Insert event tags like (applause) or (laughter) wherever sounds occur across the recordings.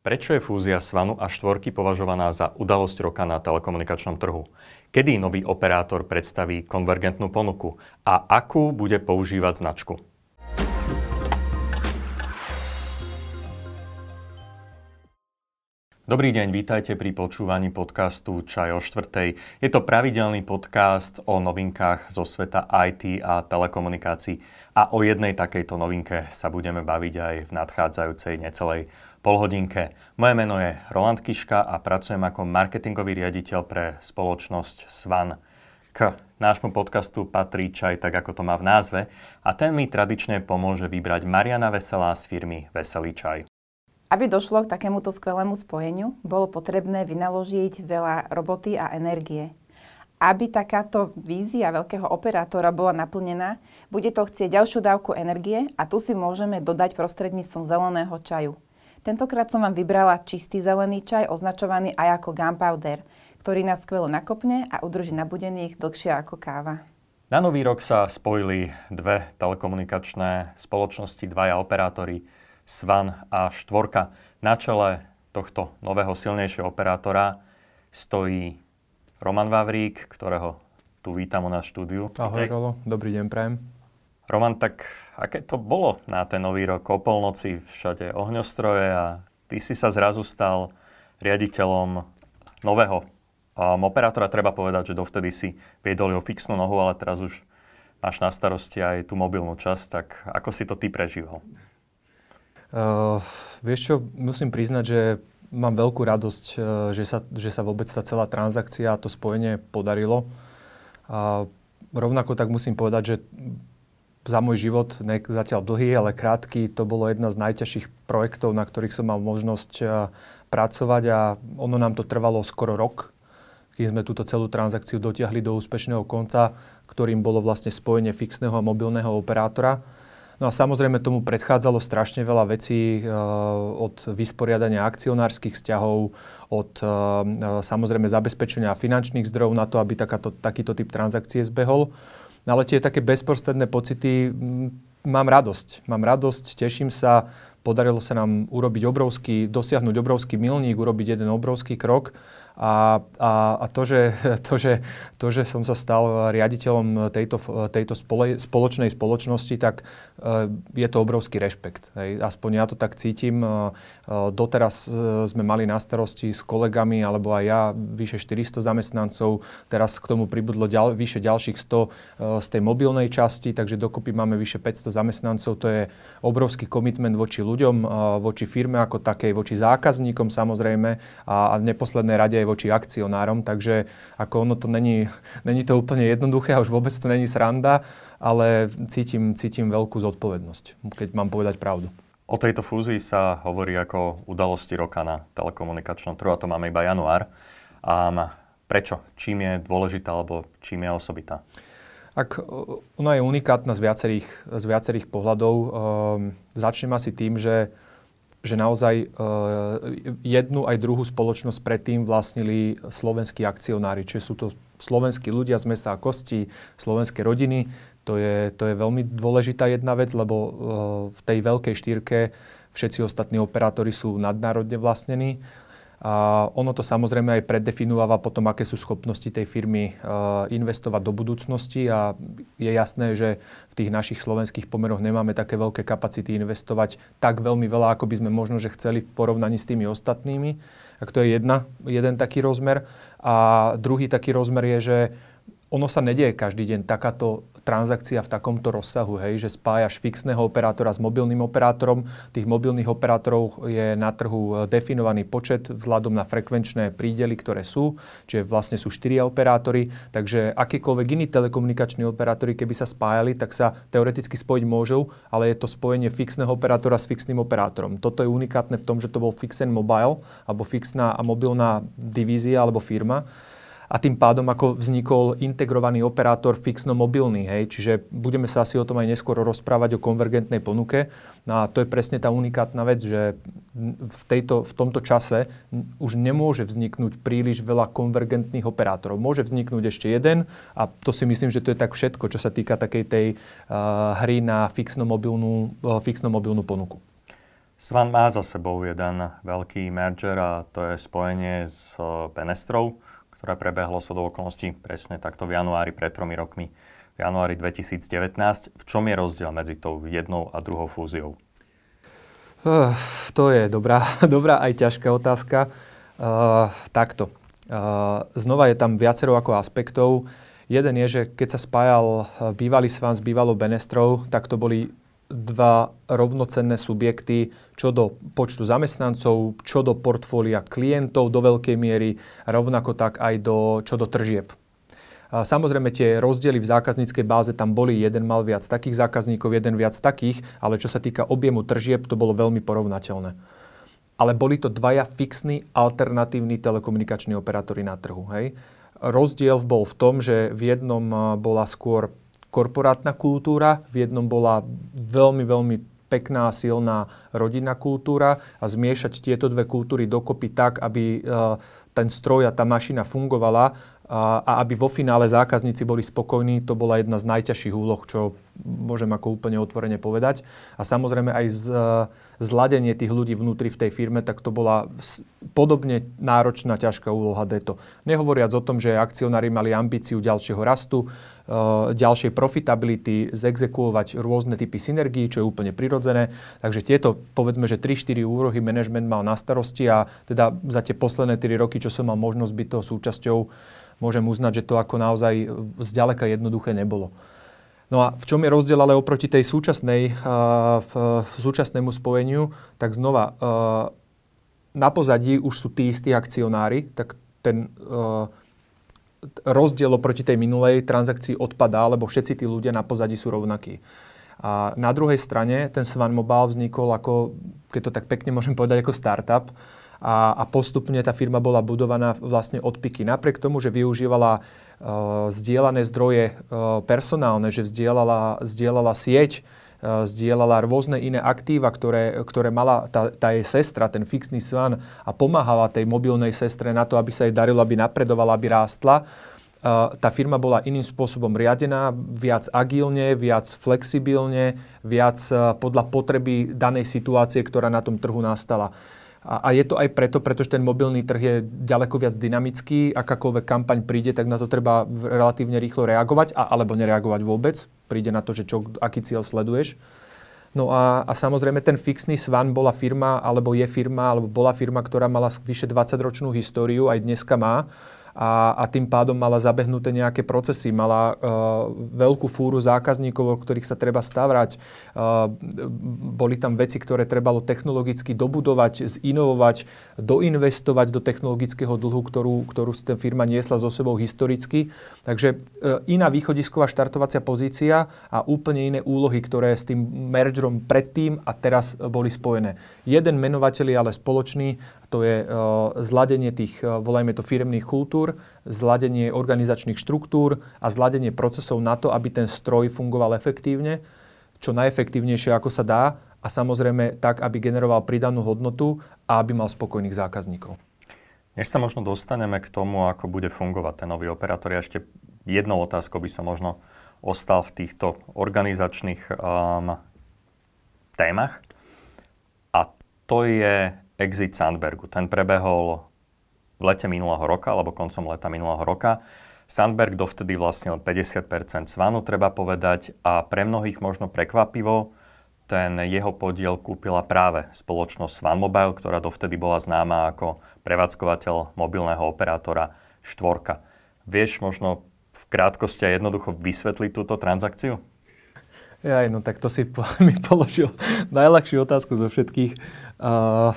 Prečo je fúzia Svanu a štvorky považovaná za udalosť roka na telekomunikačnom trhu? Kedy nový operátor predstaví konvergentnú ponuku? A akú bude používať značku? Dobrý deň, vítajte pri počúvaní podcastu Čaj o štvrtej. Je to pravidelný podcast o novinkách zo sveta IT a telekomunikácií. A o jednej takejto novinke sa budeme baviť aj v nadchádzajúcej necelej polhodinke. Moje meno je Roland Kiška a pracujem ako marketingový riaditeľ pre spoločnosť Svan. K nášmu podcastu patrí čaj, tak ako to má v názve, a ten mi tradične pomôže vybrať Mariana Veselá z firmy Veselý čaj. Aby došlo k takémuto skvelému spojeniu, bolo potrebné vynaložiť veľa roboty a energie. Aby takáto vízia veľkého operátora bola naplnená, bude to chcieť ďalšiu dávku energie a tu si môžeme dodať prostredníctvom zeleného čaju. Tentokrát som vám vybrala čistý zelený čaj, označovaný aj ako gunpowder, ktorý nás skvelo nakopne a udrží nabudených dlhšie ako káva. Na nový rok sa spojili dve telekomunikačné spoločnosti, dvaja operátori, Svan a Štvorka. Na čele tohto nového silnejšieho operátora stojí Roman Vavrík, ktorého tu vítam u nás štúdiu. Ahoj, Rolo. Dobrý deň, prajem. Roman, tak aké to bolo na ten nový rok o polnoci, všade ohňostroje a ty si sa zrazu stal riaditeľom nového um, operátora. Treba povedať, že dovtedy si viedol jeho fixnú nohu, ale teraz už máš na starosti aj tú mobilnú časť, tak ako si to ty prežíval? Uh, vieš čo, musím priznať, že mám veľkú radosť, uh, že sa, že sa vôbec tá celá transakcia a to spojenie podarilo. A rovnako tak musím povedať, že za môj život, ne zatiaľ dlhý, ale krátky, to bolo jedna z najťažších projektov, na ktorých som mal možnosť uh, pracovať a ono nám to trvalo skoro rok, keď sme túto celú transakciu dotiahli do úspešného konca, ktorým bolo vlastne spojenie fixného a mobilného operátora. No a samozrejme tomu predchádzalo strašne veľa vecí uh, od vysporiadania akcionárskych vzťahov, od uh, samozrejme zabezpečenia finančných zdrojov na to, aby takáto, takýto typ transakcie zbehol. Ale tie také bezprostredné pocity, mám radosť. Mám radosť, teším sa, podarilo sa nám urobiť obrovský, dosiahnuť obrovský milník, urobiť jeden obrovský krok a, a, a to, že, (laughs) to, že, to, že som sa stal riaditeľom tejto, tejto spole, spoločnej spoločnosti, tak uh, je to obrovský rešpekt. Hej. Aspoň ja to tak cítim. Uh, doteraz uh, sme mali na starosti s kolegami, alebo aj ja, vyše 400 zamestnancov. Teraz k tomu pribudlo ďal, vyše ďalších 100 z tej mobilnej časti, takže dokopy máme vyše 500 zamestnancov. To je obrovský komitment voči ľuďom, voči firme ako takej, voči zákazníkom samozrejme a, a v neposlednej rade aj voči akcionárom, takže ako ono to není, není to úplne jednoduché a už vôbec to není sranda, ale cítim, cítim veľkú zodpovednosť, keď mám povedať pravdu. O tejto fúzii sa hovorí ako udalosti roka na telekomunikačnom trhu a to máme iba január. A prečo? Čím je dôležitá alebo čím je osobitá? Ak ona je unikátna z viacerých, z viacerých pohľadov. Um, začnem asi tým, že že naozaj e, jednu aj druhú spoločnosť predtým vlastnili slovenskí akcionári, čiže sú to slovenskí ľudia z mesa a kosti, slovenské rodiny. To je, to je veľmi dôležitá jedna vec, lebo e, v tej veľkej štýrke všetci ostatní operátori sú nadnárodne vlastnení a ono to samozrejme aj predefinováva potom, aké sú schopnosti tej firmy uh, investovať do budúcnosti a je jasné, že v tých našich slovenských pomeroch nemáme také veľké kapacity investovať tak veľmi veľa, ako by sme možno, že chceli v porovnaní s tými ostatnými. Tak to je jedna, jeden taký rozmer. A druhý taký rozmer je, že ono sa nedieje každý deň takáto transakcia v takomto rozsahu, hej, že spájaš fixného operátora s mobilným operátorom. Tých mobilných operátorov je na trhu e, definovaný počet vzhľadom na frekvenčné prídely, ktoré sú, čiže vlastne sú štyria operátory, takže akýkoľvek iní telekomunikační operátori, keby sa spájali, tak sa teoreticky spojiť môžu, ale je to spojenie fixného operátora s fixným operátorom. Toto je unikátne v tom, že to bol Fixen Mobile, alebo fixná a mobilná divízia alebo firma a tým pádom ako vznikol integrovaný operátor fixno-mobilný. Hej? Čiže budeme sa asi o tom aj neskôr rozprávať o konvergentnej ponuke. No a to je presne tá unikátna vec, že v, tejto, v tomto čase už nemôže vzniknúť príliš veľa konvergentných operátorov. Môže vzniknúť ešte jeden a to si myslím, že to je tak všetko, čo sa týka takej tej uh, hry na fixno-mobilnú, uh, fixno-mobilnú ponuku. Svan má za sebou jeden veľký merger a to je spojenie s Benestrou, ktoré prebehlo so do okolností presne takto v januári pred tromi rokmi, v januári 2019. V čom je rozdiel medzi tou jednou a druhou fúziou? Uh, to je dobrá, (laughs) dobrá aj ťažká otázka. Uh, takto. Uh, znova je tam viacero ako aspektov. Jeden je, že keď sa spájal bývalý Svan s bývalou Benestrou, tak to boli dva rovnocenné subjekty, čo do počtu zamestnancov, čo do portfólia klientov do veľkej miery, rovnako tak aj do, čo do tržieb. Samozrejme tie rozdiely v zákazníckej báze tam boli, jeden mal viac takých zákazníkov, jeden viac takých, ale čo sa týka objemu tržieb, to bolo veľmi porovnateľné. Ale boli to dvaja fixní alternatívni telekomunikační operátori na trhu. Hej? Rozdiel bol v tom, že v jednom bola skôr korporátna kultúra, v jednom bola veľmi, veľmi pekná, silná rodinná kultúra a zmiešať tieto dve kultúry dokopy tak, aby e, ten stroj a tá mašina fungovala a, aby vo finále zákazníci boli spokojní, to bola jedna z najťažších úloh, čo môžem ako úplne otvorene povedať. A samozrejme aj z, zladenie tých ľudí vnútri v tej firme, tak to bola podobne náročná, ťažká úloha DETO. Nehovoriac o tom, že akcionári mali ambíciu ďalšieho rastu, e, ďalšej profitability, zexekuovať rôzne typy synergií, čo je úplne prirodzené. Takže tieto, povedzme, že 3-4 úrohy management mal na starosti a teda za tie posledné 3 roky, čo som mal možnosť byť toho súčasťou, môžem uznať, že to ako naozaj zďaleka jednoduché nebolo. No a v čom je rozdiel ale oproti tej súčasnej, uh, súčasnému spojeniu, tak znova uh, na pozadí už sú tí istí akcionári, tak ten uh, rozdiel oproti tej minulej transakcii odpadá, lebo všetci tí ľudia na pozadí sú rovnakí. A na druhej strane ten Swan Mobile vznikol ako, keď to tak pekne môžem povedať, ako startup, a, a postupne tá firma bola budovaná vlastne od piky. Napriek tomu, že využívala uh, zdieľané zdroje uh, personálne, že zdieľala, zdieľala sieť, uh, zdieľala rôzne iné aktíva, ktoré, ktoré mala tá, tá jej sestra, ten fixný svan a pomáhala tej mobilnej sestre na to, aby sa jej darilo, aby napredovala, aby rástla. Tá firma bola iným spôsobom riadená, viac agilne, viac flexibilne, viac podľa potreby danej situácie, ktorá na tom trhu nastala. A, a je to aj preto, pretože ten mobilný trh je ďaleko viac dynamický. Akákoľvek kampaň príde, tak na to treba relatívne rýchlo reagovať, a, alebo nereagovať vôbec. Príde na to, že čo, aký cieľ sleduješ. No a, a samozrejme ten fixný Svan bola firma, alebo je firma, alebo bola firma, ktorá mala vyše 20-ročnú históriu, aj dneska má a, a tým pádom mala zabehnuté nejaké procesy, mala uh, veľkú fúru zákazníkov, o ktorých sa treba stavať. Uh, boli tam veci, ktoré trebalo technologicky dobudovať, zinovovať, doinvestovať do technologického dlhu, ktorú, ktorú ten firma niesla so sebou historicky. Takže uh, iná východisková štartovacia pozícia a úplne iné úlohy, ktoré s tým mergerom predtým a teraz boli spojené. Jeden menovateľ je ale spoločný to je uh, zladenie tých, uh, volajme to firemných kultúr, zladenie organizačných štruktúr a zladenie procesov na to, aby ten stroj fungoval efektívne, čo najefektívnejšie ako sa dá a samozrejme tak, aby generoval pridanú hodnotu a aby mal spokojných zákazníkov. Než sa možno dostaneme k tomu, ako bude fungovať ten nový operátor, ešte jednou otázkou by som možno ostal v týchto organizačných um, témach. A to je exit Sandbergu. Ten prebehol v lete minulého roka, alebo koncom leta minulého roka. Sandberg dovtedy vlastnil 50% svanu, treba povedať, a pre mnohých možno prekvapivo, ten jeho podiel kúpila práve spoločnosť Svan Mobile, ktorá dovtedy bola známa ako prevádzkovateľ mobilného operátora Štvorka. Vieš možno v krátkosti a jednoducho vysvetliť túto transakciu? Ja, no tak to si po, (laughs) mi položil najľahšiu otázku zo všetkých. Uh,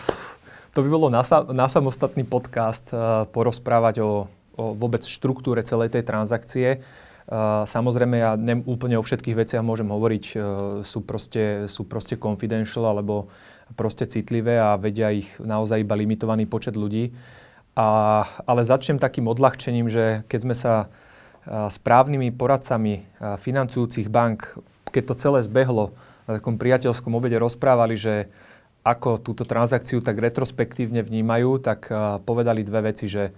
to by bolo na, na samostatný podcast uh, porozprávať o, o vôbec štruktúre celej tej transakcie. Uh, samozrejme, ja ne, úplne o všetkých veciach môžem hovoriť, uh, sú, proste, sú proste confidential alebo proste citlivé a vedia ich naozaj iba limitovaný počet ľudí. A, ale začnem takým odľahčením, že keď sme sa správnymi poradcami financujúcich bank, keď to celé zbehlo, na takom priateľskom obede rozprávali, že ako túto transakciu tak retrospektívne vnímajú, tak uh, povedali dve veci, že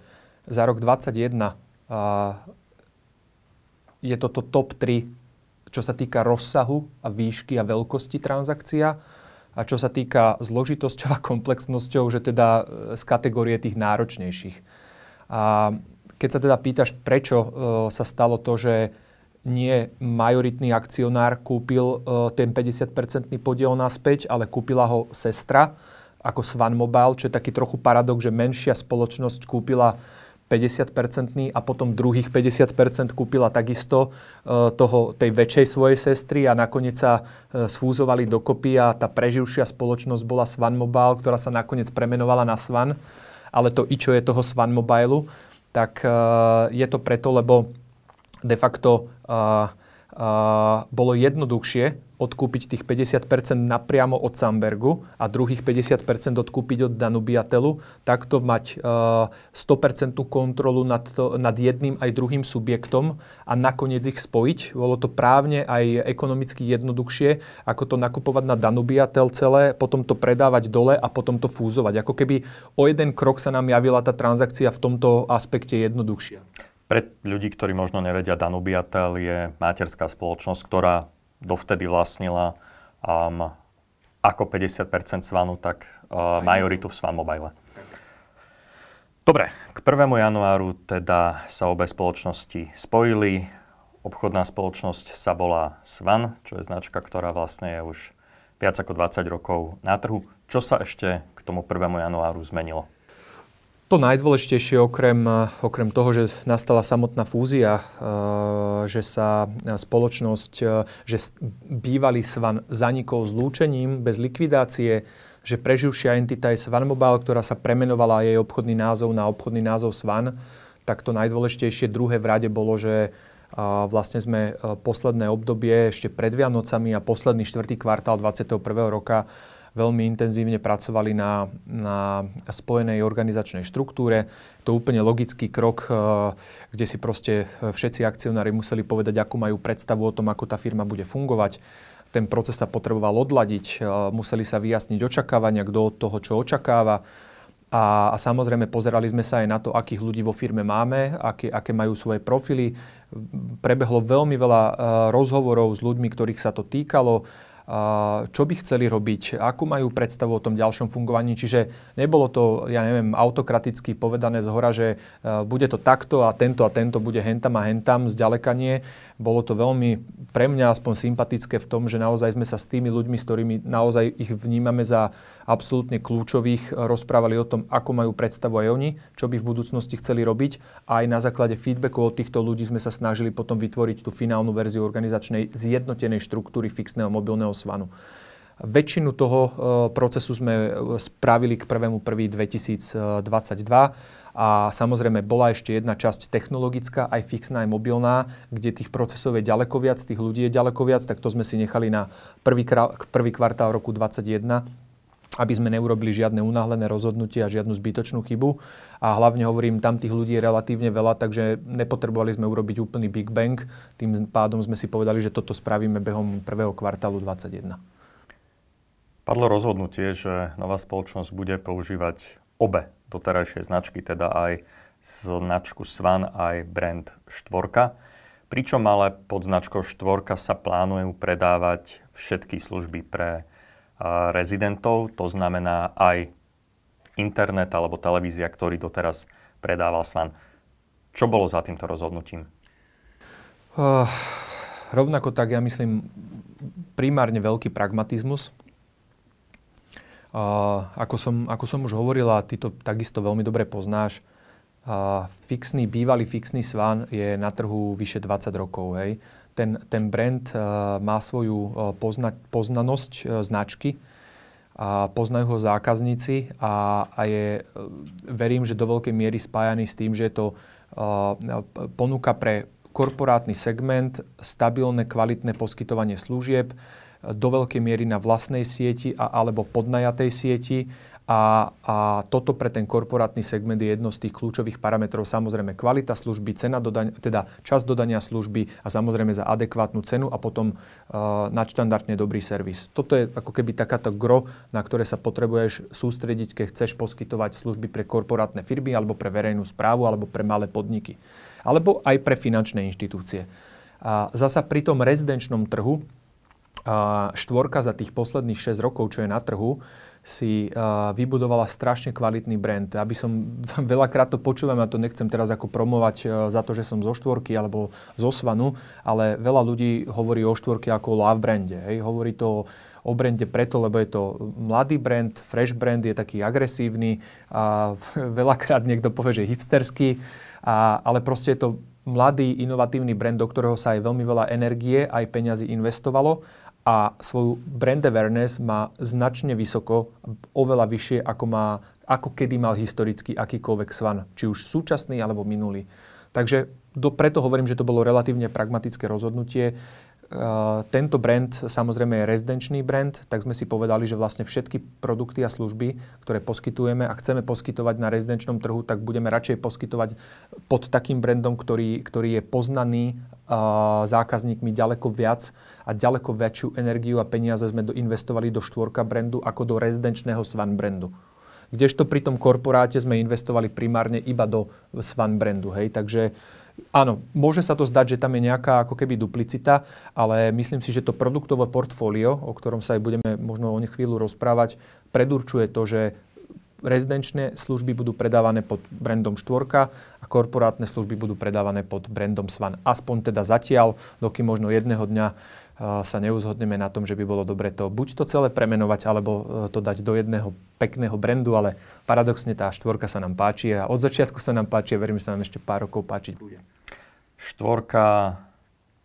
za rok 2021 uh, je toto top 3, čo sa týka rozsahu a výšky a veľkosti transakcia. a čo sa týka zložitosťou a komplexnosťou, že teda e, z kategórie tých náročnejších. A keď sa teda pýtaš, prečo uh, sa stalo to, že nie majoritný akcionár kúpil uh, ten 50-percentný podiel naspäť, ale kúpila ho sestra ako Swan Mobile, čo je taký trochu paradox, že menšia spoločnosť kúpila 50-percentný a potom druhých 50% kúpila takisto uh, toho, tej väčšej svojej sestry a nakoniec sa uh, sfúzovali dokopy a tá preživšia spoločnosť bola Swan Mobile, ktorá sa nakoniec premenovala na Swan. Ale to i čo je toho Swan Mobile, tak je to preto, lebo de facto uh, uh, bolo jednoduchšie odkúpiť tých 50% napriamo od Sambergu a druhých 50% odkúpiť od Danubiatelu, takto mať uh, 100% kontrolu nad, to, nad jedným aj druhým subjektom a nakoniec ich spojiť. Bolo to právne aj ekonomicky jednoduchšie, ako to nakupovať na Danubiatel celé, potom to predávať dole a potom to fúzovať. Ako keby o jeden krok sa nám javila tá transakcia v tomto aspekte jednoduchšia. Pre ľudí, ktorí možno nevedia, Danubiatel je materská spoločnosť, ktorá dovtedy vlastnila um, ako 50% Svanu, tak uh, majoritu v Svan Mobile. Dobre, k 1. januáru teda sa obe spoločnosti spojili. Obchodná spoločnosť sa volá Svan, čo je značka, ktorá vlastne je už viac ako 20 rokov na trhu. Čo sa ešte k tomu 1. januáru zmenilo? To najdôležitejšie okrem, okrem toho, že nastala samotná fúzia, eh, že sa spoločnosť, eh, že bývalý Svan zanikol zlúčením bez likvidácie, že preživšia entita je Svan Mobile, ktorá sa premenovala jej obchodný názov na obchodný názov Svan, tak to najdôležitejšie druhé v rade bolo, že eh, vlastne sme posledné obdobie ešte pred Vianocami a posledný štvrtý kvartál 2021 roka veľmi intenzívne pracovali na, na spojenej organizačnej štruktúre. To úplne logický krok, eh, kde si proste eh, všetci akcionári museli povedať, akú majú predstavu o tom, ako tá firma bude fungovať. Ten proces sa potreboval odladiť, eh, museli sa vyjasniť očakávania, kto od toho čo očakáva. A, a samozrejme pozerali sme sa aj na to, akých ľudí vo firme máme, aké, aké majú svoje profily. Prebehlo veľmi veľa rozhovorov s ľuďmi, ktorých sa to týkalo čo by chceli robiť, akú majú predstavu o tom ďalšom fungovaní. Čiže nebolo to, ja neviem, autokraticky povedané z hora, že e, bude to takto a tento a tento bude hentam a hentam, zďaleka nie. Bolo to veľmi pre mňa aspoň sympatické v tom, že naozaj sme sa s tými ľuďmi, s ktorými naozaj ich vnímame za absolútne kľúčových, rozprávali o tom, ako majú predstavu aj oni, čo by v budúcnosti chceli robiť. A aj na základe feedbackov od týchto ľudí sme sa snažili potom vytvoriť tú finálnu verziu organizačnej zjednotenej štruktúry fixného mobilného svanu. Väčšinu toho e, procesu sme e, spravili k 1.1.2022 a samozrejme bola ešte jedna časť technologická, aj fixná, aj mobilná, kde tých procesov je ďaleko viac, tých ľudí je ďaleko viac, tak to sme si nechali na prvý, prvý kvartál roku 2021 aby sme neurobili žiadne unáhlené rozhodnutie a žiadnu zbytočnú chybu. A hlavne hovorím, tam tých ľudí je relatívne veľa, takže nepotrebovali sme urobiť úplný Big Bang. Tým pádom sme si povedali, že toto spravíme behom prvého kvartálu 2021. Padlo rozhodnutie, že nová spoločnosť bude používať obe doterajšie značky, teda aj značku Svan, aj brand Štvorka. Pričom ale pod značkou Štvorka sa plánujú predávať všetky služby pre rezidentov, to znamená aj internet alebo televízia, ktorý doteraz predával Svan. Čo bolo za týmto rozhodnutím? Uh, rovnako tak, ja myslím, primárne veľký pragmatizmus. Uh, ako, som, ako som už hovoril, a ty to takisto veľmi dobre poznáš, uh, fixný, bývalý fixný svan je na trhu vyše 20 rokov. Hej ten, ten brand uh, má svoju uh, pozna, poznanosť uh, značky a poznajú ho zákazníci a, a je, verím, že do veľkej miery spájaný s tým, že je to ponuka pre korporátny segment, stabilné, kvalitné poskytovanie služieb, do veľkej miery na vlastnej sieti a, alebo podnajatej sieti a, a toto pre ten korporátny segment je jedno z tých kľúčových parametrov. Samozrejme kvalita služby, cena dodania, teda čas dodania služby a samozrejme za adekvátnu cenu a potom uh, nadštandardne dobrý servis. Toto je ako keby takáto gro, na ktoré sa potrebuješ sústrediť, keď chceš poskytovať služby pre korporátne firmy alebo pre verejnú správu alebo pre malé podniky. Alebo aj pre finančné inštitúcie. A zasa pri tom rezidenčnom trhu A štvorka za tých posledných 6 rokov, čo je na trhu, si uh, vybudovala strašne kvalitný brand. Aby som (laughs) veľakrát to počúvam, a to nechcem teraz ako promovať uh, za to, že som zo štvorky alebo zo Svanu, ale veľa ľudí hovorí o štvorke ako o love brande. Hej. Hovorí to o brande preto, lebo je to mladý brand, fresh brand, je taký agresívny a (laughs) veľakrát niekto povie, že hipsterský, a, ale proste je to mladý, inovatívny brand, do ktorého sa aj veľmi veľa energie aj peňazí investovalo a svoju brand awareness má značne vysoko, oveľa vyššie, ako, má, ako kedy mal historicky akýkoľvek svan, či už súčasný alebo minulý. Takže do, preto hovorím, že to bolo relatívne pragmatické rozhodnutie. Uh, tento brand samozrejme je rezidenčný brand, tak sme si povedali, že vlastne všetky produkty a služby, ktoré poskytujeme a chceme poskytovať na rezidenčnom trhu, tak budeme radšej poskytovať pod takým brandom, ktorý, ktorý je poznaný uh, zákazníkmi ďaleko viac a ďaleko väčšiu energiu a peniaze sme investovali do štvorka brandu ako do rezidenčného Svan brandu. Kdežto pri tom korporáte sme investovali primárne iba do Svan brandu. Hej? Takže Áno, môže sa to zdať, že tam je nejaká ako keby duplicita, ale myslím si, že to produktové portfólio, o ktorom sa aj budeme možno o chvíľu rozprávať, predurčuje to, že rezidenčné služby budú predávané pod brandom Štvorka a korporátne služby budú predávané pod brandom Svan. Aspoň teda zatiaľ, dokým možno jedného dňa sa neuzhodneme na tom, že by bolo dobre to buď to celé premenovať, alebo e, to dať do jedného pekného brandu, ale paradoxne tá štvorka sa nám páči a od začiatku sa nám páči a verím, že sa nám ešte pár rokov páčiť bude. Štvorka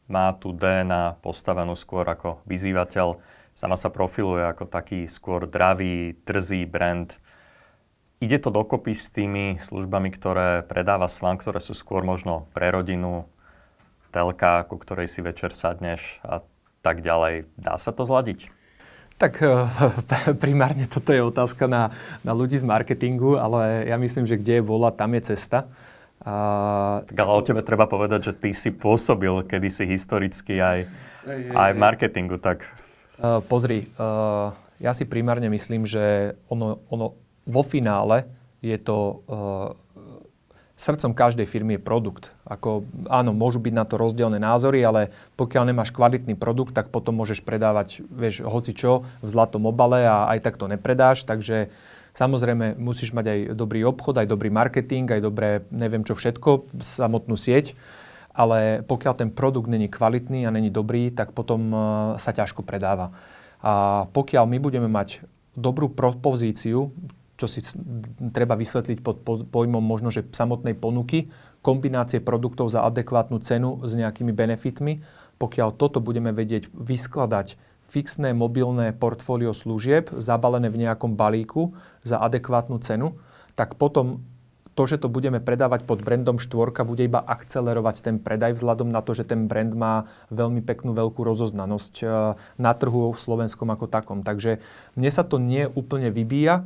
má tú DNA postavenú skôr ako vyzývateľ. Sama sa profiluje ako taký skôr dravý, trzý brand. Ide to dokopy s tými službami, ktoré predáva Svan, ktoré sú skôr možno pre rodinu, telka, ku ktorej si večer sadneš a tak ďalej. Dá sa to zladiť? Tak eh, (laughs) primárne toto je otázka na, na ľudí z marketingu, ale ja myslím, že kde je vola, tam je cesta. A... Tak ale o tebe treba povedať, že ty si pôsobil kedysi historicky aj, aj v marketingu, tak... Uh, pozri, uh, ja si primárne myslím, že ono, ono vo finále je to uh, srdcom každej firmy je produkt. Ako, áno, môžu byť na to rozdielne názory, ale pokiaľ nemáš kvalitný produkt, tak potom môžeš predávať, vieš, hoci čo v zlatom obale a aj tak to nepredáš. Takže samozrejme musíš mať aj dobrý obchod, aj dobrý marketing, aj dobré, neviem čo všetko, samotnú sieť. Ale pokiaľ ten produkt není kvalitný a není dobrý, tak potom uh, sa ťažko predáva. A pokiaľ my budeme mať dobrú propozíciu, čo si treba vysvetliť pod pojmom možno, že samotnej ponuky, kombinácie produktov za adekvátnu cenu s nejakými benefitmi. Pokiaľ toto budeme vedieť vyskladať fixné mobilné portfólio služieb zabalené v nejakom balíku za adekvátnu cenu, tak potom to, že to budeme predávať pod brandom štvorka, bude iba akcelerovať ten predaj vzhľadom na to, že ten brand má veľmi peknú veľkú rozoznanosť eh, na trhu v Slovenskom ako takom. Takže mne sa to nie úplne vybíja,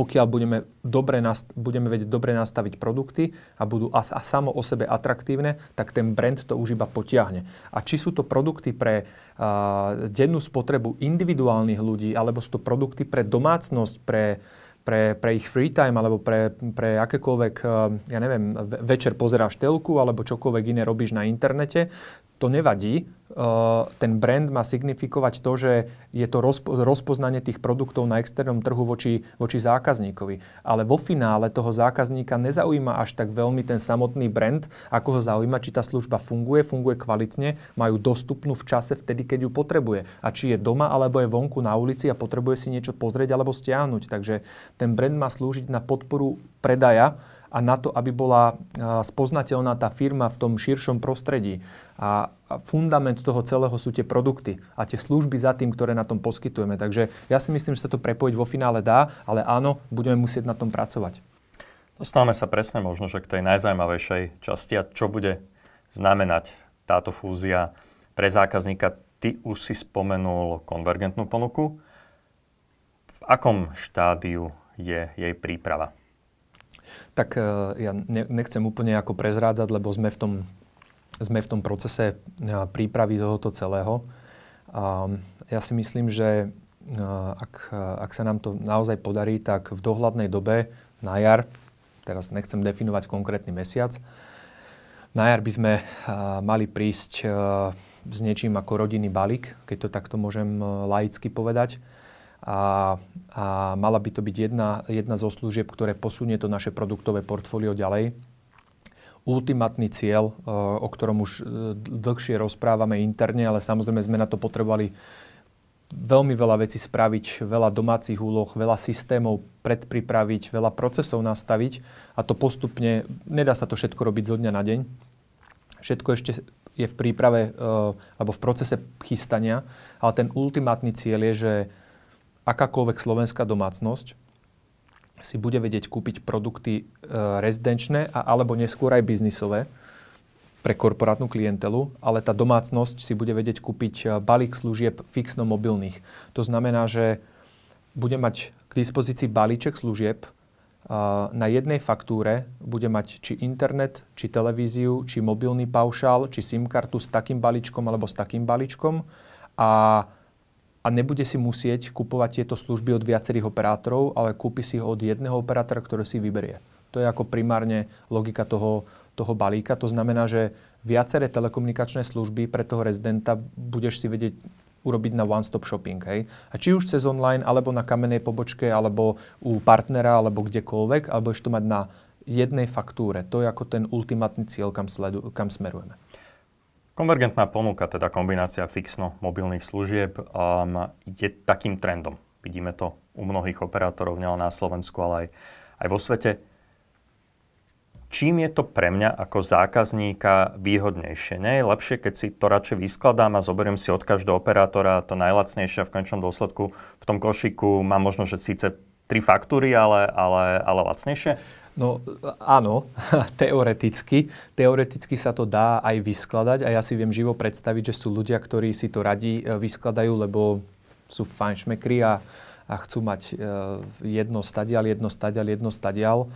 pokiaľ budeme, dobre budeme vedieť dobre nastaviť produkty a budú a, a samo o sebe atraktívne, tak ten brand to už iba potiahne. A či sú to produkty pre uh, dennú spotrebu individuálnych ľudí, alebo sú to produkty pre domácnosť, pre, pre, pre ich free time, alebo pre, pre akékoľvek, ja neviem, večer pozeráš telku, alebo čokoľvek iné robíš na internete, to nevadí. Uh, ten brand má signifikovať to, že je to rozpoznanie tých produktov na externom trhu voči, voči zákazníkovi. Ale vo finále toho zákazníka nezaujíma až tak veľmi ten samotný brand, ako ho zaujíma, či tá služba funguje, funguje kvalitne, majú dostupnú v čase vtedy, keď ju potrebuje. A či je doma alebo je vonku na ulici a potrebuje si niečo pozrieť alebo stiahnuť. Takže ten brand má slúžiť na podporu predaja a na to, aby bola spoznateľná tá firma v tom širšom prostredí. A fundament toho celého sú tie produkty a tie služby za tým, ktoré na tom poskytujeme. Takže ja si myslím, že sa to prepojiť vo finále dá, ale áno, budeme musieť na tom pracovať. Dostávame sa presne možno, že k tej najzajímavejšej časti a čo bude znamenať táto fúzia pre zákazníka. Ty už si spomenul konvergentnú ponuku. V akom štádiu je jej príprava? Tak e, ja nechcem úplne ako prezrádzať, lebo sme v tom, sme v tom procese e, prípravy tohoto celého. Ja si myslím, že e, ak, ak sa nám to naozaj podarí, tak v dohľadnej dobe na jar, teraz nechcem definovať konkrétny mesiac, na jar by sme mali prísť s niečím ako rodinný balík, keď to takto môžem laicky povedať. A, a mala by to byť jedna, jedna zo služieb, ktoré posunie to naše produktové portfólio ďalej. Ultimátny cieľ, o ktorom už dlhšie rozprávame interne, ale samozrejme sme na to potrebovali veľmi veľa vecí spraviť, veľa domácich úloh, veľa systémov predpripraviť, veľa procesov nastaviť a to postupne, nedá sa to všetko robiť zo dňa na deň. Všetko ešte je v príprave uh, alebo v procese chystania, ale ten ultimátny cieľ je, že akákoľvek slovenská domácnosť si bude vedieť kúpiť produkty uh, rezidenčné a, alebo neskôr aj biznisové, pre korporátnu klientelu, ale tá domácnosť si bude vedieť kúpiť eh, balík služieb fixno mobilných. To znamená, že bude mať k dispozícii balíček služieb, eh, na jednej faktúre bude mať či internet, či televíziu, či mobilný paušál, či SIM kartu s takým balíčkom alebo s takým balíčkom a, a nebude si musieť kupovať tieto služby od viacerých operátorov, ale kúpi si ho od jedného operátora, ktorý si vyberie. To je ako primárne logika toho, toho balíka. To znamená, že viaceré telekomunikačné služby pre toho rezidenta budeš si vedieť urobiť na one-stop shopping. Hej? A či už cez online, alebo na kamenej pobočke, alebo u partnera, alebo kdekoľvek, alebo ešte to mať na jednej faktúre. To je ako ten ultimátny cieľ, kam, sledu, kam smerujeme. Konvergentná ponuka, teda kombinácia fixno-mobilných služieb, um, je takým trendom. Vidíme to u mnohých operátorov, nielen na Slovensku, ale aj, aj vo svete čím je to pre mňa ako zákazníka výhodnejšie. Nie je lepšie, keď si to radšej vyskladám a zoberiem si od každého operátora to najlacnejšie v končnom dôsledku v tom košiku mám možno, že síce tri faktúry, ale, ale, ale lacnejšie? No áno, (laughs) teoreticky. Teoreticky sa to dá aj vyskladať a ja si viem živo predstaviť, že sú ľudia, ktorí si to radi e, vyskladajú, lebo sú fajnšmekri a, a chcú mať e, jedno stadial, jedno stadial, jedno stadial.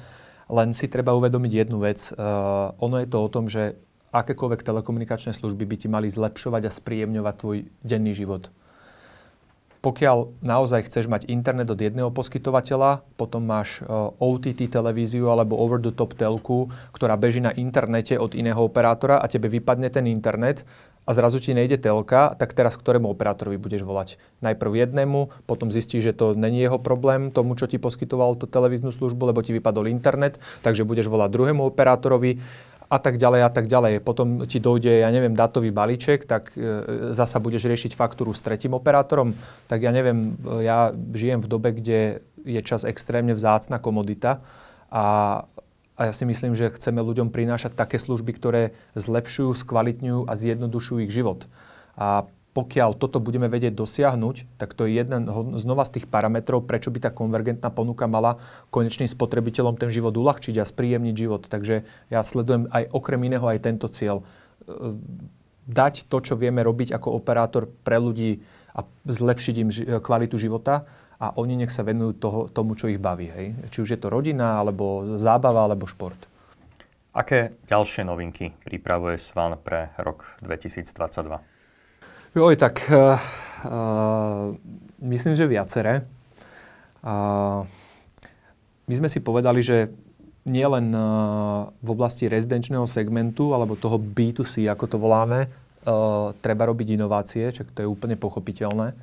Len si treba uvedomiť jednu vec. Uh, ono je to o tom, že akékoľvek telekomunikačné služby by ti mali zlepšovať a spríjemňovať tvoj denný život. Pokiaľ naozaj chceš mať internet od jedného poskytovateľa, potom máš eh, OTT televíziu alebo over-the-top telku, ktorá beží na internete od iného operátora a tebe vypadne ten internet a zrazu ti nejde telka, tak teraz ktorému operátorovi budeš volať? Najprv jednému, potom zistíš, že to není jeho problém, tomu, čo ti poskytoval tú televíznu službu, lebo ti vypadol internet, takže budeš volať druhému operátorovi a tak ďalej a tak ďalej. Potom ti dojde, ja neviem, datový balíček, tak e, zasa budeš riešiť faktúru s tretím operátorom. Tak ja neviem, ja žijem v dobe, kde je čas extrémne vzácna komodita a a ja si myslím, že chceme ľuďom prinášať také služby, ktoré zlepšujú, skvalitňujú a zjednodušujú ich život. A pokiaľ toto budeme vedieť dosiahnuť, tak to je jeden znova z tých parametrov, prečo by tá konvergentná ponuka mala konečným spotrebiteľom ten život uľahčiť a spríjemniť život. Takže ja sledujem aj okrem iného aj tento cieľ. E, dať to, čo vieme robiť ako operátor pre ľudí a zlepšiť im kvalitu života a oni nech sa venujú toho, tomu, čo ich baví. Hej? Či už je to rodina, alebo zábava, alebo šport. Aké ďalšie novinky pripravuje Svan pre rok 2022? Joj, tak uh, uh, myslím, že viaceré. Uh, my sme si povedali, že nie len uh, v oblasti rezidenčného segmentu alebo toho B2C, ako to voláme, uh, treba robiť inovácie, čak to je úplne pochopiteľné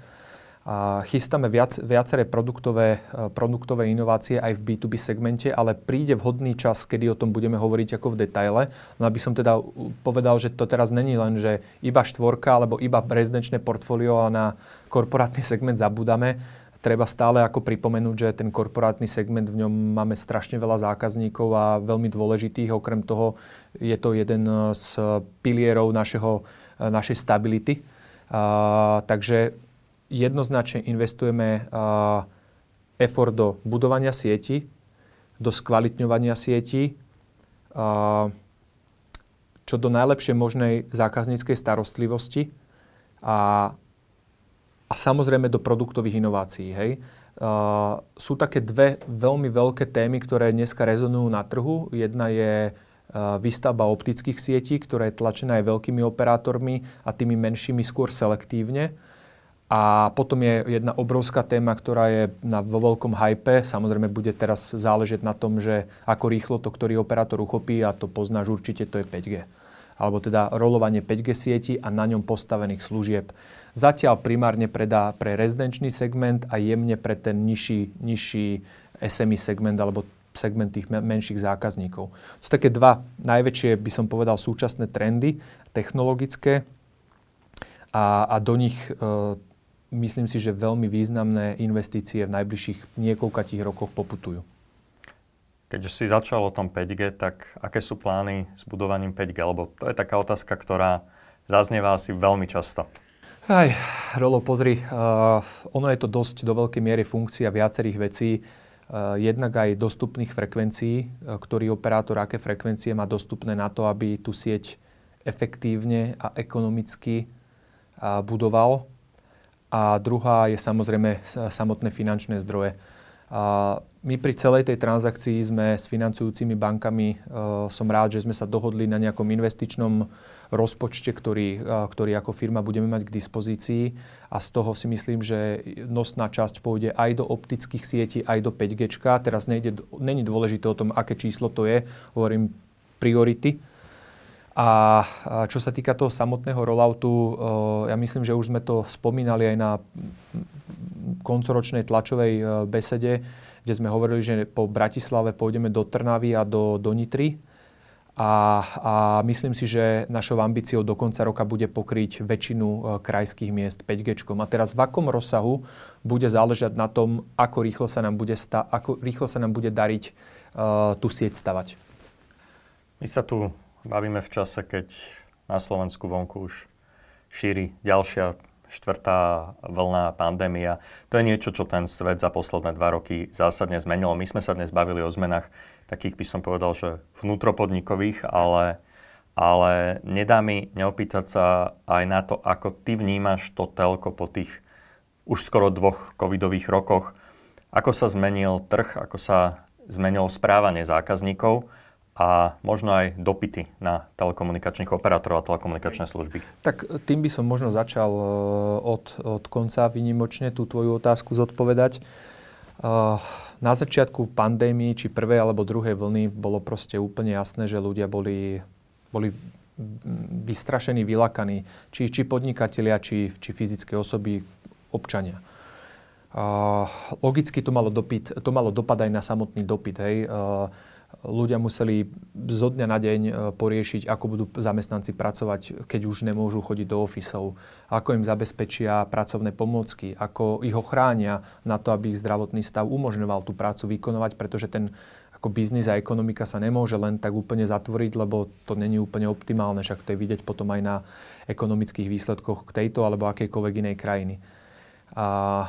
a chystáme viac, viaceré produktové, e, produktové inovácie aj v B2B segmente, ale príde vhodný čas, kedy o tom budeme hovoriť ako v detaile. No aby som teda povedal, že to teraz není len, že iba štvorka alebo iba rezidenčné portfólio a na korporátny segment zabúdame. Treba stále ako pripomenúť, že ten korporátny segment, v ňom máme strašne veľa zákazníkov a veľmi dôležitých. Okrem toho je to jeden z pilierov našeho, našej stability. A, takže jednoznačne investujeme uh, effort do budovania sieti, do skvalitňovania sieti, uh, čo do najlepšej možnej zákazníckej starostlivosti a, a samozrejme do produktových inovácií. Hej. Uh, sú také dve veľmi veľké témy, ktoré dneska rezonujú na trhu. Jedna je uh, výstavba optických sietí, ktorá je tlačená aj veľkými operátormi a tými menšími skôr selektívne. A potom je jedna obrovská téma, ktorá je na, vo veľkom hype. Samozrejme bude teraz záležieť na tom, že ako rýchlo to ktorý operátor uchopí a to poznáš určite, to je 5G. alebo teda rolovanie 5G sieti a na ňom postavených služieb. Zatiaľ primárne predá pre rezidenčný segment a jemne pre ten nižší, nižší SME segment alebo segment tých menších zákazníkov. Sú také dva najväčšie, by som povedal, súčasné trendy technologické a, a do nich e, myslím si, že veľmi významné investície v najbližších niekoľkatých rokoch poputujú. Keď už si začal o tom 5G, tak aké sú plány s budovaním 5G? Lebo to je taká otázka, ktorá zaznieva asi veľmi často. Aj, Rolo, pozri, uh, ono je to dosť do veľkej miery funkcia viacerých vecí. Uh, jednak aj dostupných frekvencií, uh, ktorý operátor aké frekvencie má dostupné na to, aby tú sieť efektívne a ekonomicky uh, budoval a druhá je samozrejme samotné finančné zdroje. A my pri celej tej transakcii sme s financujúcimi bankami, e, som rád, že sme sa dohodli na nejakom investičnom rozpočte, ktorý, e, ktorý ako firma budeme mať k dispozícii a z toho si myslím, že nosná časť pôjde aj do optických sietí, aj do 5G. Teraz nejde, není dôležité o tom, aké číslo to je, hovorím priority, a čo sa týka toho samotného rolloutu, ja myslím, že už sme to spomínali aj na koncoročnej tlačovej e, besede, kde sme hovorili, že po Bratislave pôjdeme do Trnavy a do, do Nitry. A, a myslím si, že našou ambíciou do konca roka bude pokryť väčšinu e, krajských miest 5G. A teraz v akom rozsahu bude záležať na tom, ako rýchlo sa nám bude, sta- ako rýchlo sa nám bude dariť uh, tú sieť stavať. My sa tu bavíme v čase, keď na Slovensku vonku už šíri ďalšia štvrtá vlna pandémia. To je niečo, čo ten svet za posledné dva roky zásadne zmenilo. My sme sa dnes bavili o zmenách takých, by som povedal, že vnútropodnikových, ale, ale nedá mi neopýtať sa aj na to, ako ty vnímaš to telko po tých už skoro dvoch covidových rokoch. Ako sa zmenil trh, ako sa zmenilo správanie zákazníkov a možno aj dopity na telekomunikačných operátorov a telekomunikačné služby? Tak tým by som možno začal e, od, od konca vynimočne tú tvoju otázku zodpovedať. E, na začiatku pandémie, či prvej alebo druhej vlny, bolo proste úplne jasné, že ľudia boli, boli vystrašení, vylakaní, či, či podnikatelia, či, či fyzické osoby, občania. Logicky to malo, dopyt, to malo dopad aj na samotný dopyt. Hej. Ľudia museli zo dňa na deň e, poriešiť, ako budú zamestnanci pracovať, keď už nemôžu chodiť do ofisov, ako im zabezpečia pracovné pomôcky, ako ich ochránia na to, aby ich zdravotný stav umožňoval tú prácu vykonovať, pretože ten ako biznis a ekonomika sa nemôže len tak úplne zatvoriť, lebo to není úplne optimálne, však to je vidieť potom aj na ekonomických výsledkoch k tejto alebo akejkoľvek inej krajiny. A,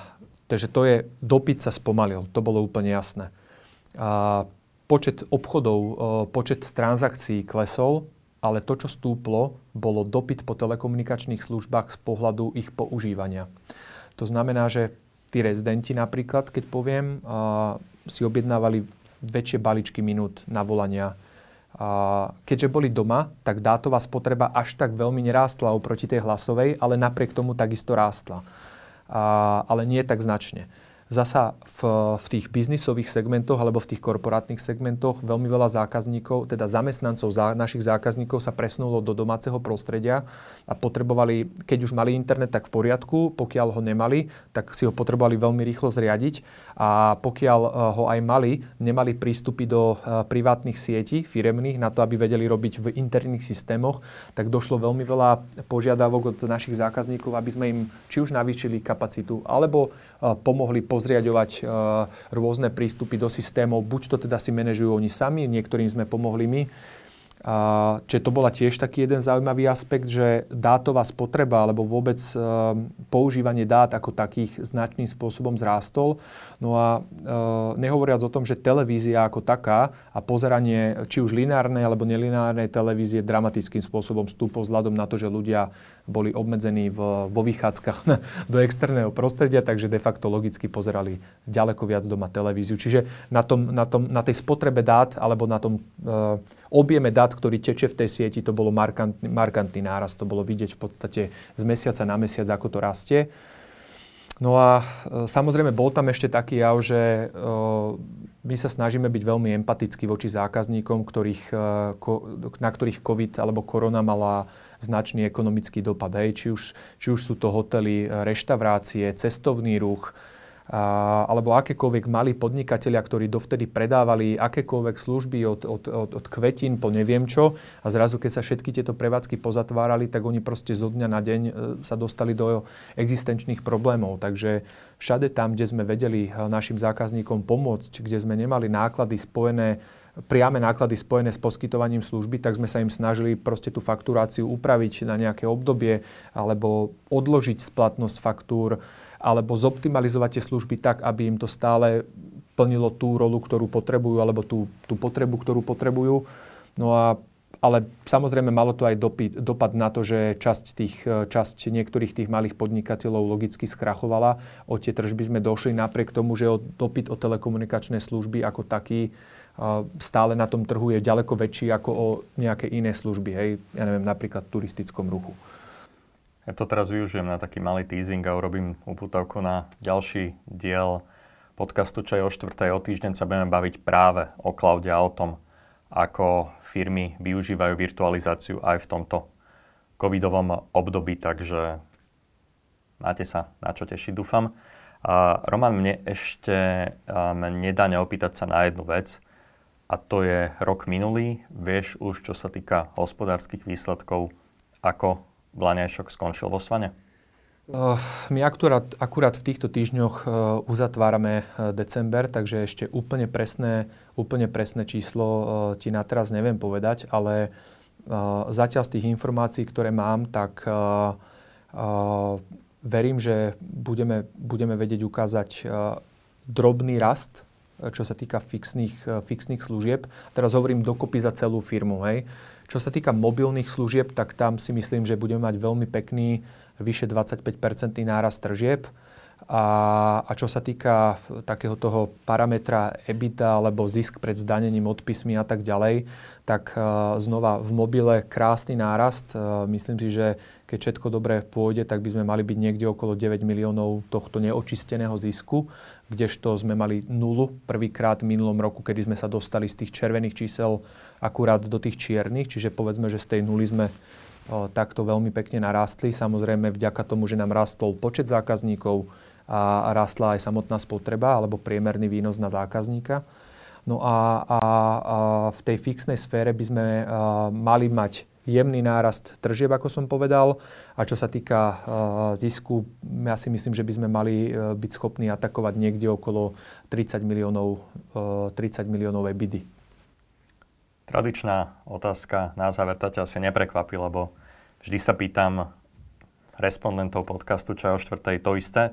takže to je, dopyt sa spomalil, to bolo úplne jasné. A počet obchodov, e, počet transakcií klesol, ale to, čo stúplo, bolo dopyt po telekomunikačných službách z pohľadu ich používania. To znamená, že tí rezidenti napríklad, keď poviem, si objednávali väčšie balíčky minút na volania. Keďže boli doma, tak dátová spotreba až tak veľmi nerástla oproti tej hlasovej, ale napriek tomu takisto rástla. Ale nie tak značne. Zasa v, v tých biznisových segmentoch alebo v tých korporátnych segmentoch veľmi veľa zákazníkov, teda zamestnancov za, našich zákazníkov sa presunulo do domáceho prostredia a potrebovali, keď už mali internet, tak v poriadku, pokiaľ ho nemali, tak si ho potrebovali veľmi rýchlo zriadiť a pokiaľ uh, ho aj mali, nemali prístupy do uh, privátnych sietí firemných na to, aby vedeli robiť v interných systémoch, tak došlo veľmi veľa požiadavok od našich zákazníkov, aby sme im či už navýšili kapacitu, alebo uh, pomohli pozriadovať e, rôzne prístupy do systémov. Buď to teda si manažujú oni sami, niektorým sme pomohli my, a, čiže to bola tiež taký jeden zaujímavý aspekt, že dátová spotreba alebo vôbec e, používanie dát ako takých značným spôsobom zrástol. No a e, nehovoriac o tom, že televízia ako taká a pozeranie či už lineárnej alebo nelineárnej televízie dramatickým spôsobom stúpol vzhľadom na to, že ľudia boli obmedzení v, vo vychádzkach do externého prostredia, takže de facto logicky pozerali ďaleko viac doma televíziu. Čiže na, tom, na, tom, na tej spotrebe dát alebo na tom e, objeme dát, ktorý teče v tej sieti, to bolo markantný, markantný náraz. To bolo vidieť v podstate z mesiaca na mesiac, ako to rastie. No a samozrejme bol tam ešte taký jav, že my sa snažíme byť veľmi empatickí voči zákazníkom, ktorých, na ktorých COVID alebo korona mala značný ekonomický dopad. Hej. Či, už, či už sú to hotely, reštaurácie, cestovný ruch, alebo akékoľvek malí podnikatelia, ktorí dovtedy predávali akékoľvek služby od, od, od, od kvetín po neviem čo a zrazu, keď sa všetky tieto prevádzky pozatvárali, tak oni proste zo dňa na deň e, sa dostali do existenčných problémov. Takže všade tam, kde sme vedeli e, našim zákazníkom pomôcť, kde sme nemali náklady spojené priame náklady spojené s poskytovaním služby, tak sme sa im snažili proste tú fakturáciu upraviť na nejaké obdobie alebo odložiť splatnosť faktúr alebo zoptimalizovať tie služby tak, aby im to stále plnilo tú rolu, ktorú potrebujú alebo tú, tú potrebu, ktorú potrebujú. No a ale samozrejme malo to aj dopyt, dopad na to, že časť, tých, časť niektorých tých malých podnikateľov logicky skrachovala. O tie tržby sme došli napriek tomu, že o dopyt o telekomunikačné služby ako taký stále na tom trhu je ďaleko väčší ako o nejaké iné služby, hej, ja neviem, napríklad v turistickom ruchu. Ja to teraz využijem na taký malý teasing a urobím uputavku na ďalší diel podcastu Čaj o štvrtej. O týždeň sa budeme baviť práve o cloude a o tom, ako firmy využívajú virtualizáciu aj v tomto covidovom období, takže máte sa na čo tešiť, dúfam. Uh, Roman, mne ešte nedá neopýtať sa na jednu vec a to je rok minulý. Vieš už, čo sa týka hospodárskych výsledkov, ako Blaňajšok skončil vo Svane? Uh, my akurát, akurát v týchto týždňoch uh, uzatvárame uh, december, takže ešte úplne presné, úplne presné číslo uh, ti na teraz neviem povedať, ale uh, zatiaľ z tých informácií, ktoré mám, tak uh, uh, verím, že budeme, budeme vedieť ukázať uh, drobný rast čo sa týka fixných, eh, fixných služieb. Teraz hovorím dokopy za celú firmu. Hej. Čo sa týka mobilných služieb, tak tam si myslím, že budeme mať veľmi pekný, vyše 25-percentný nárast tržieb. A, a čo sa týka takého toho parametra EBITDA alebo zisk pred zdanením, odpismi a tak ďalej, tak uh, znova v mobile krásny nárast. Uh, myslím si, že keď všetko dobre pôjde, tak by sme mali byť niekde okolo 9 miliónov tohto neočisteného zisku, kdežto sme mali nulu prvýkrát v minulom roku, kedy sme sa dostali z tých červených čísel akurát do tých čiernych, čiže povedzme, že z tej nuly sme takto veľmi pekne narástli. Samozrejme vďaka tomu, že nám rastol počet zákazníkov, a rastla aj samotná spotreba alebo priemerný výnos na zákazníka. No a, a, a v tej fixnej sfére by sme a, mali mať jemný nárast tržieb, ako som povedal. A čo sa týka uh, zisku, ja si myslím, že by sme mali uh, byť schopní atakovať niekde okolo 30 miliónov, uh, 30 miliónov EBITDA. Tradičná otázka na záver, tá ťa asi neprekvapí, lebo vždy sa pýtam respondentov podcastu Čaj o štvrtej to isté.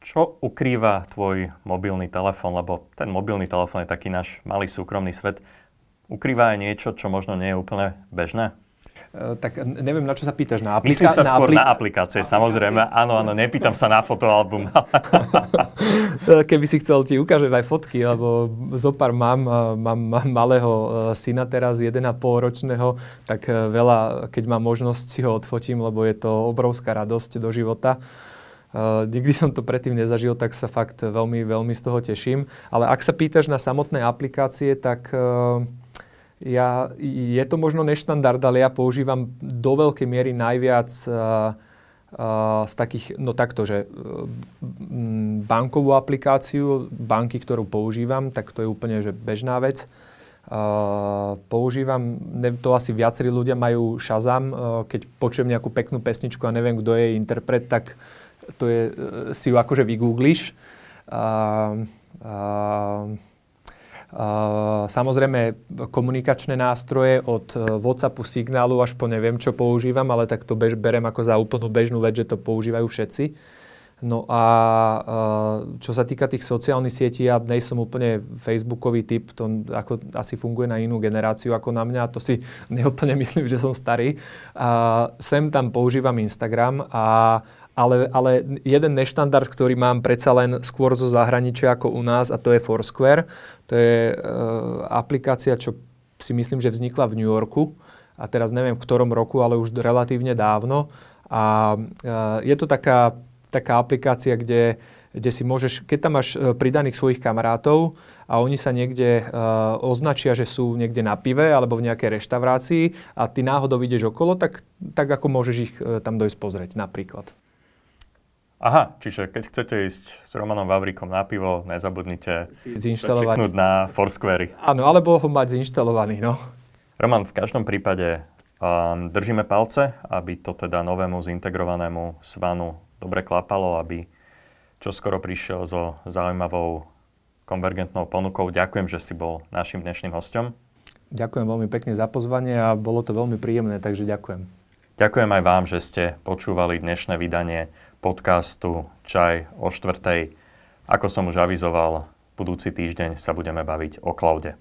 Čo ukrýva tvoj mobilný telefón, lebo ten mobilný telefón je taký náš malý súkromný svet. Ukrýva aj niečo, čo možno nie je úplne bežné? Uh, tak neviem, na čo sa pýtaš. Na aplikácie? Myslím sa na skôr aplik- na aplikácie, aplikácie, samozrejme. Áno, áno, nepýtam sa na fotoalbum. (laughs) Keby si chcel, ti ukážem aj fotky, lebo zo pár mám, mám, mám malého e, syna teraz, 1,5 ročného, tak e, veľa, keď mám možnosť, si ho odfotím, lebo je to obrovská radosť do života. Uh, nikdy som to predtým nezažil, tak sa fakt veľmi, veľmi z toho teším. Ale ak sa pýtaš na samotné aplikácie, tak uh, ja, je to možno neštandard, ale ja používam do veľkej miery najviac uh, uh, z takých, no takto, že uh, bankovú aplikáciu, banky, ktorú používam, tak to je úplne že bežná vec. Uh, používam, ne, to asi viacerí ľudia majú Shazam, uh, keď počujem nejakú peknú pesničku a neviem, kto je interpret, tak to je, e, si ju akože vygoogliš. A, a, samozrejme, komunikačné nástroje od e, WhatsAppu, signálu až po neviem, čo používam, ale tak to bež, berem ako za úplnú bežnú vec, že to používajú všetci. No a čo sa týka tých sociálnych sietí, ja nejsem úplne facebookový typ, to ako asi funguje na inú generáciu ako na mňa, to si (laughs) neúplne myslím, že som starý. A sem tam používam Instagram a ale, ale jeden neštandard, ktorý mám predsa len skôr zo zahraničia ako u nás a to je Foursquare. To je e, aplikácia, čo si myslím, že vznikla v New Yorku a teraz neviem v ktorom roku, ale už relatívne dávno. A e, je to taká taká aplikácia, kde, kde si môžeš, keď tam máš e, pridaných svojich kamarátov a oni sa niekde uh, označia, že sú niekde na pive alebo v nejakej reštaurácii a ty náhodou ideš okolo, tak, tak ako môžeš ich uh, tam dojsť pozrieť napríklad. Aha, čiže keď chcete ísť s Romanom Vavrikom na pivo, nezabudnite zinštalovať na Foursquare. Áno, alebo ho mať zinštalovaný, no. Roman, v každom prípade um, držíme palce, aby to teda novému zintegrovanému svanu dobre klapalo, aby čo skoro prišiel so zaujímavou konvergentnou ponukou. Ďakujem, že si bol našim dnešným hostom. Ďakujem veľmi pekne za pozvanie a bolo to veľmi príjemné, takže ďakujem. Ďakujem aj vám, že ste počúvali dnešné vydanie podcastu Čaj o štvrtej. Ako som už avizoval, budúci týždeň sa budeme baviť o cloude.